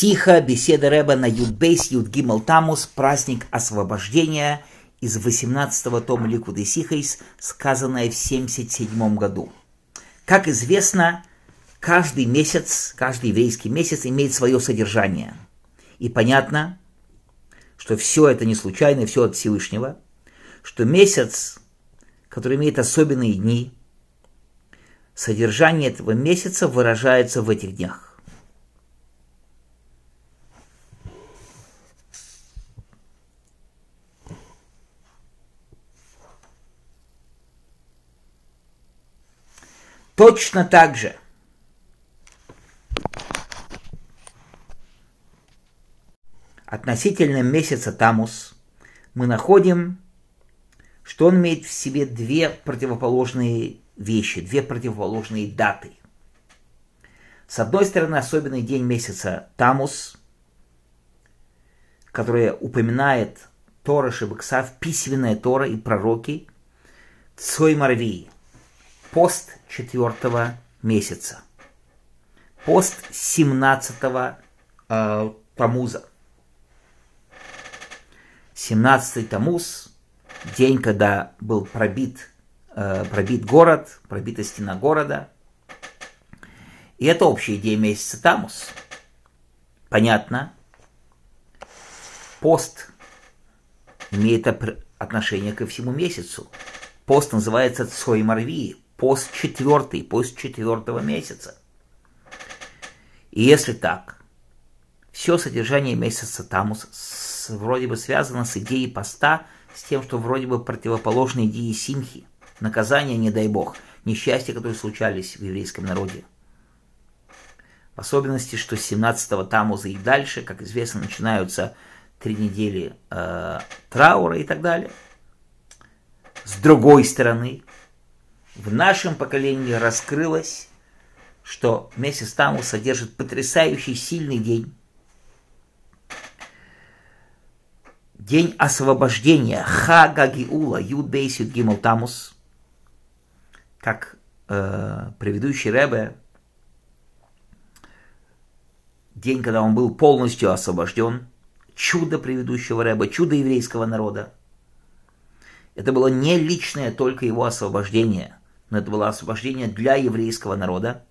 Сиха, беседа Рэба на Юдбейс, Юдгимал Тамус, праздник освобождения из 18-го тома Ликуды Сихайс, сказанное в 77 году. Как известно, каждый месяц, каждый еврейский месяц имеет свое содержание. И понятно, что все это не случайно, все от Всевышнего, что месяц, который имеет особенные дни, содержание этого месяца выражается в этих днях. Точно так же относительно месяца Тамус мы находим, что он имеет в себе две противоположные вещи, две противоположные даты. С одной стороны, особенный день месяца Тамус, который упоминает Тора Шебексав, письменная Тора и пророки, Цой Марвии – пост четвертого месяца, пост 17 э, Тамуза. 17 Тамуз, день, когда был пробит, э, пробит город, пробита стена города. И это общий день месяца Тамус. Понятно. Пост имеет отношение ко всему месяцу. Пост называется Цой пост четвертый, пост четвертого месяца. И если так, все содержание месяца Тамус с, вроде бы связано с идеей поста, с тем, что вроде бы противоположны идее симхи, наказания, не дай бог, несчастья, которые случались в еврейском народе. В особенности, что с 17-го Тамуза и дальше, как известно, начинаются три недели э, траура и так далее. С другой стороны, в нашем поколении раскрылось, что месяц Тамус содержит потрясающий сильный день. День освобождения Хага Гиула, Юд Бейс Юд Гимл Тамус, как э, предыдущий Ребе, день, когда он был полностью освобожден, чудо предыдущего Рэба, чудо еврейского народа. Это было не личное только его освобождение – но это было освобождение для еврейского народа.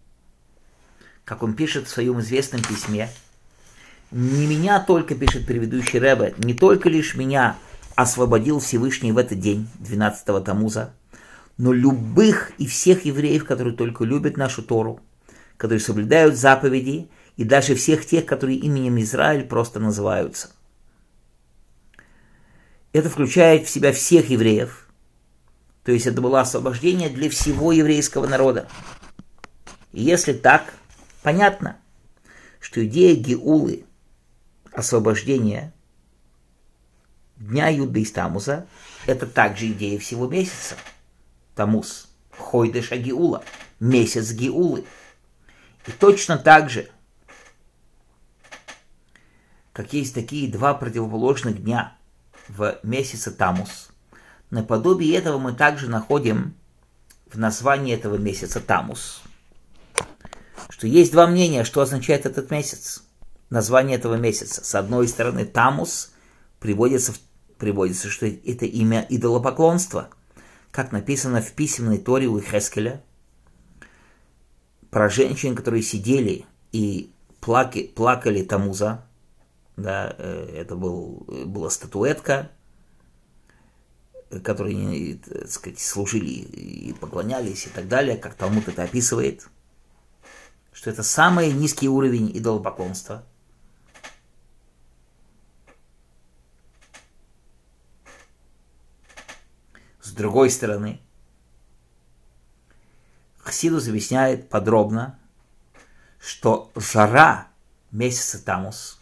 Как он пишет в своем известном письме, «Не меня только, — пишет предыдущий Рэбе, — не только лишь меня освободил Всевышний в этот день, 12-го Тамуза, но любых и всех евреев, которые только любят нашу Тору, которые соблюдают заповеди, и даже всех тех, которые именем Израиль просто называются. Это включает в себя всех евреев – то есть это было освобождение для всего еврейского народа. И если так, понятно, что идея Геулы, освобождения дня Юды из Тамуза, это также идея всего месяца. Тамуз, Хойдеш Геула, месяц Геулы. И точно так же, как есть такие два противоположных дня в месяце Тамус – Наподобие этого мы также находим в названии этого месяца Тамус. Что есть два мнения, что означает этот месяц. Название этого месяца. С одной стороны, Тамус приводится, приводится что это имя идолопоклонства, как написано в письменной Торе у Хескеля, про женщин, которые сидели и плаки, плакали Тамуза. Да, э, это был, была статуэтка, которые, так сказать, служили и поклонялись и так далее, как Талмуд это описывает, что это самый низкий уровень идолопоклонства. С другой стороны, Хасидус объясняет подробно, что жара месяца Тамус,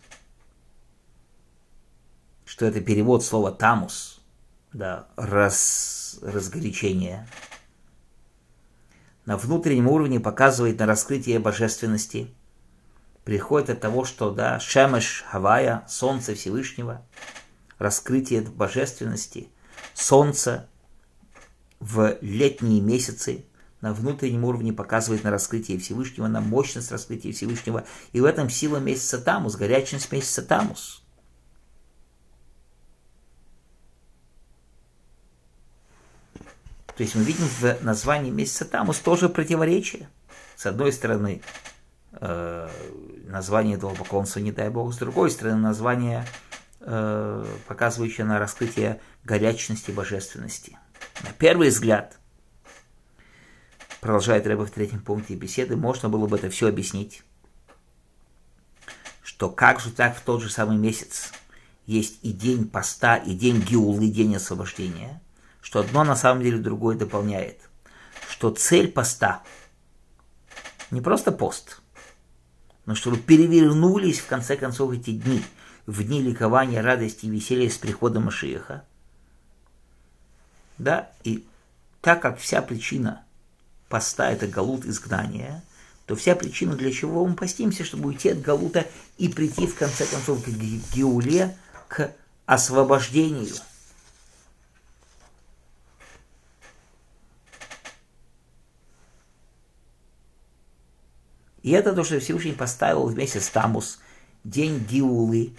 что это перевод слова Тамус – да, раз, разгорячение. На внутреннем уровне показывает на раскрытие божественности. Приходит от того, что да, Шемеш Хавая, Солнце Всевышнего, раскрытие божественности, Солнце в летние месяцы, на внутреннем уровне показывает на раскрытие Всевышнего, на мощность раскрытия Всевышнего. И в этом сила месяца Тамус, горячность месяца Тамус. То есть мы видим в названии месяца Тамус тоже противоречие. С одной стороны, э, название этого поклонства не дай Бог, с другой стороны, название, э, показывающее на раскрытие горячности божественности. На первый взгляд, продолжает Рэба в третьем пункте беседы, можно было бы это все объяснить, что как же так в тот же самый месяц есть и день поста, и день Гиулы, день освобождения – что одно на самом деле другое дополняет. Что цель поста не просто пост, но чтобы перевернулись в конце концов эти дни, в дни ликования, радости и веселья с приходом Машиеха. Да, и так как вся причина поста – это галут изгнания, то вся причина, для чего мы постимся, чтобы уйти от галута и прийти в конце концов к Геуле, к освобождению – И это то, что Всевышний поставил вместе с Тамус. День Гиулы,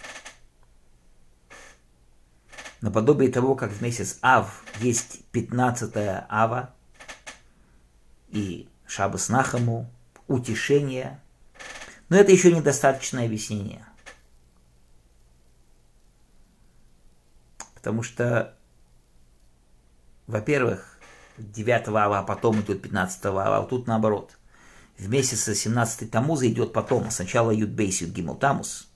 наподобие того, как в месяц Ав есть 15 Ава. И Шабас Нахаму, утешение. Но это еще недостаточное объяснение. Потому что, во-первых, 9 ава, а потом идет 15 ава, а тут наоборот в месяце 17 Тамуза идет потом. Сначала Юдбейс Юдгимл Тамус.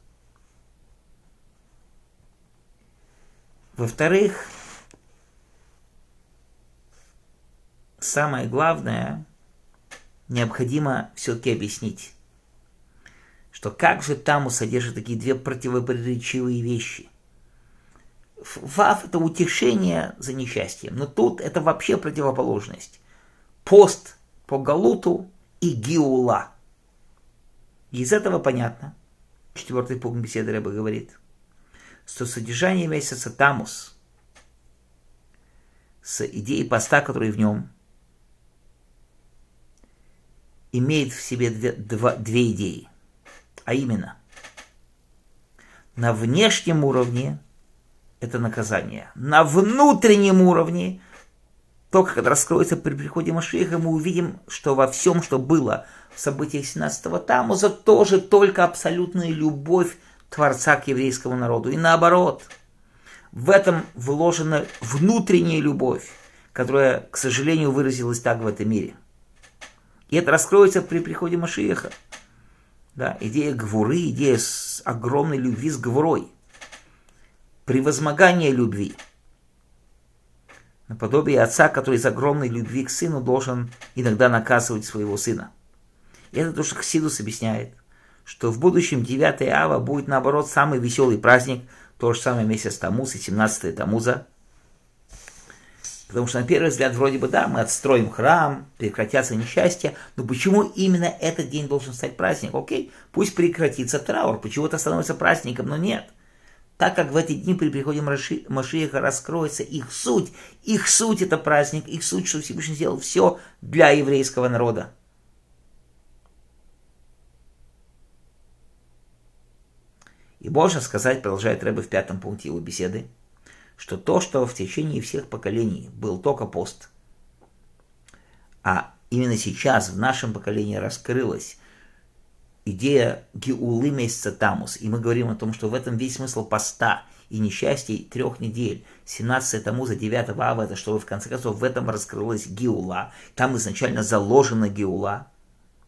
Во-вторых, самое главное, необходимо все-таки объяснить, что как же Тамус содержит такие две противоречивые вещи. Вав – это утешение за несчастьем, но тут это вообще противоположность. Пост по Галуту и Гиула. Из этого понятно, четвертый пункт беседы Рэба говорит, что содержание месяца Тамус с идеей поста, который в нем, имеет в себе две, два, две идеи. А именно, на внешнем уровне это наказание, на внутреннем уровне – только когда раскроется при приходе Машиха, мы увидим, что во всем, что было в событиях 17-го Тамуза, тоже только абсолютная любовь Творца к еврейскому народу. И наоборот, в этом вложена внутренняя любовь, которая, к сожалению, выразилась так в этом мире. И это раскроется при приходе Машиеха. Да, идея гвуры, идея с огромной любви с гвурой. Превозмогание любви – наподобие отца, который из огромной любви к сыну должен иногда наказывать своего сына. И это то, что Хсидус объясняет, что в будущем 9 ава будет наоборот самый веселый праздник, то же самое месяц Тамуз и 17 Тамуза. Потому что на первый взгляд вроде бы да, мы отстроим храм, прекратятся несчастья, но почему именно этот день должен стать праздником? Окей, пусть прекратится траур, почему это становится праздником, но нет – так как в эти дни при приходе Машиеха раскроется их суть. Их суть – это праздник, их суть, что Всевышний сделал все для еврейского народа. И можно сказать, продолжает Рэбе в пятом пункте его беседы, что то, что в течение всех поколений был только пост, а именно сейчас в нашем поколении раскрылось идея Геулы месяца Тамус. И мы говорим о том, что в этом весь смысл поста и несчастья трех недель. 17 Тамуза, 9 Ава, это чтобы в конце концов в этом раскрылась Геула. Там изначально заложена Геула,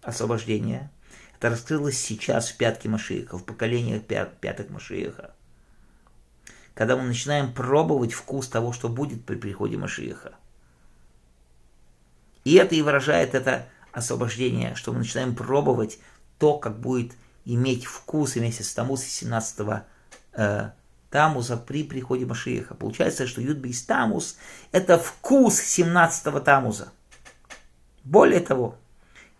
освобождение. Это раскрылось сейчас в пятке Машиеха, в поколениях пят, пяток Машиеха. Когда мы начинаем пробовать вкус того, что будет при приходе Машиеха. И это и выражает это освобождение, что мы начинаем пробовать то, как будет иметь вкус и месяц Тамуз 17 э, Тамуза при приходе Машиеха. Получается, что Юдбейс Тамуз – это вкус 17 Тамуза. Более того,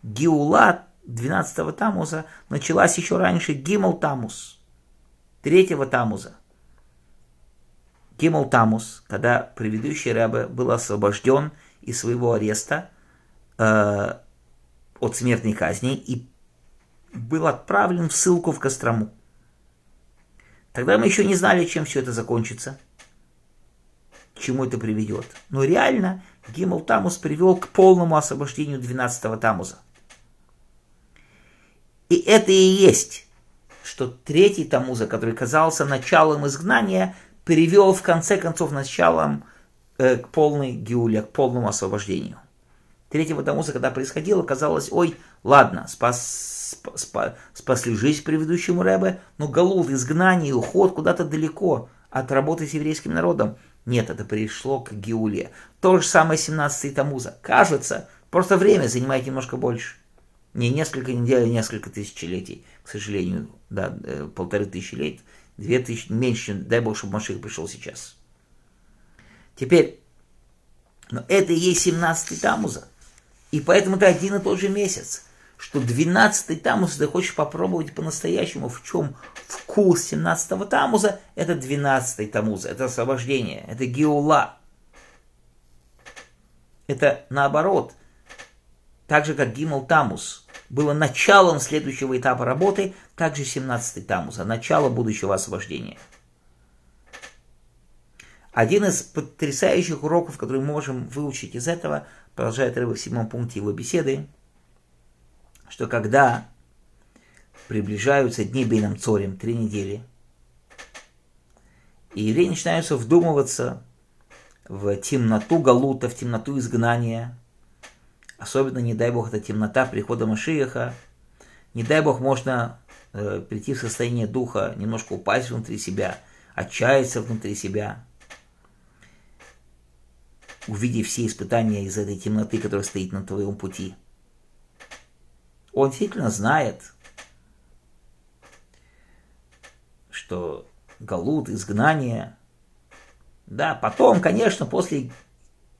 Гиула 12 Тамуза началась еще раньше Гимал Тамуз, 3 Тамуза. Гимал Тамуз, когда предыдущий Рэбе был освобожден из своего ареста, э, от смертной казни и был отправлен в ссылку в Кострому. Тогда мы еще не знали, чем все это закончится, к чему это приведет. Но реально Гимл Тамус привел к полному освобождению 12-го Тамуза. И это и есть, что третий Тамуза, который казался началом изгнания, привел в конце концов началом э, к полной геуле, к полному освобождению. Третьего Тамуза, когда происходило, казалось, ой, ладно, спас спа, спасли жизнь предыдущему Рэбе, но Галут, изгнание, уход куда-то далеко от работы с еврейским народом. Нет, это пришло к Геуле. То же самое 17-й Тамуза. Кажется, просто время занимает немножко больше. Не несколько недель, а несколько тысячелетий. К сожалению, да, э, полторы тысячи лет, две тысячи, меньше, дай бог, чтобы Маших пришел сейчас. Теперь, но это и есть 17-й Тамуза. И поэтому это один и тот же месяц что 12-й тамус, ты хочешь попробовать по-настоящему, в чем вкус 17-го тамуза, это 12-й тамуза, это освобождение, это геула. Это наоборот, так же как Гимл Тамус было началом следующего этапа работы, так же 17-й Тамус, а начало будущего освобождения. Один из потрясающих уроков, который мы можем выучить из этого, продолжает Рыба в седьмом пункте его беседы, что когда приближаются дни Бейном Цорем, три недели, и евреи начинаются вдумываться в темноту Галута, в темноту изгнания, особенно, не дай Бог, это темнота прихода Машиеха, не дай Бог, можно э, прийти в состояние духа, немножко упасть внутри себя, отчаяться внутри себя, увидев все испытания из этой темноты, которая стоит на твоем пути – он действительно знает, что Галут, изгнание, да, потом, конечно, после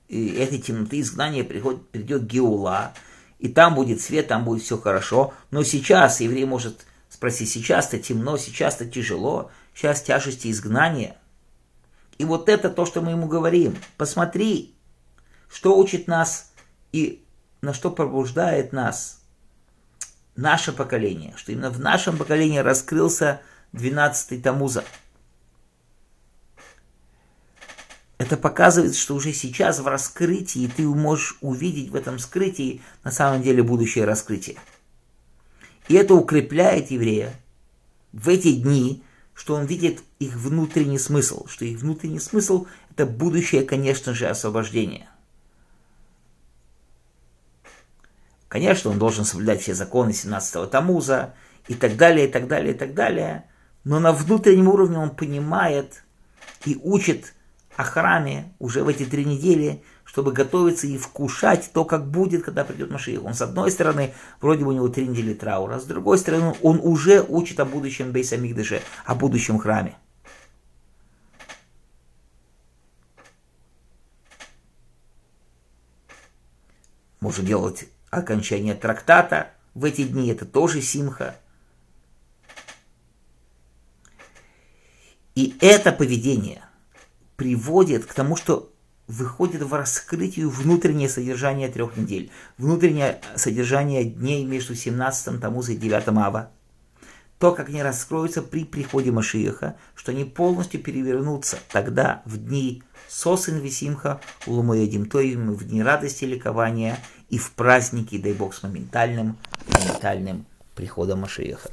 этой темноты изгнания приходит, придет Геула, и там будет свет, там будет все хорошо, но сейчас еврей может спросить, сейчас-то темно, сейчас-то тяжело, сейчас тяжести изгнания. И вот это то, что мы ему говорим. Посмотри, что учит нас и на что пробуждает нас наше поколение, что именно в нашем поколении раскрылся 12-й Тамуза. Это показывает, что уже сейчас в раскрытии ты можешь увидеть в этом скрытии на самом деле будущее раскрытие. И это укрепляет еврея в эти дни, что он видит их внутренний смысл, что их внутренний смысл – это будущее, конечно же, освобождение – Конечно, он должен соблюдать все законы 17-го Тамуза и так далее, и так далее, и так далее. Но на внутреннем уровне он понимает и учит о храме уже в эти три недели, чтобы готовиться и вкушать то, как будет, когда придет Машиих. Он, с одной стороны, вроде бы у него три недели траура, с другой стороны, он уже учит о будущем Бейсамикдыше, о будущем храме. Можно делать окончание трактата в эти дни, это тоже симха. И это поведение приводит к тому, что выходит в раскрытие внутреннее содержание трех недель, внутреннее содержание дней между 17 Тамуза и 9 Ава, то, как они раскроются при приходе Машиеха, что они полностью перевернутся тогда в дни Сосен Висимха, Лумоедим Тоим, в дни радости и ликования и в праздники, дай Бог, с моментальным, моментальным приходом Машиеха.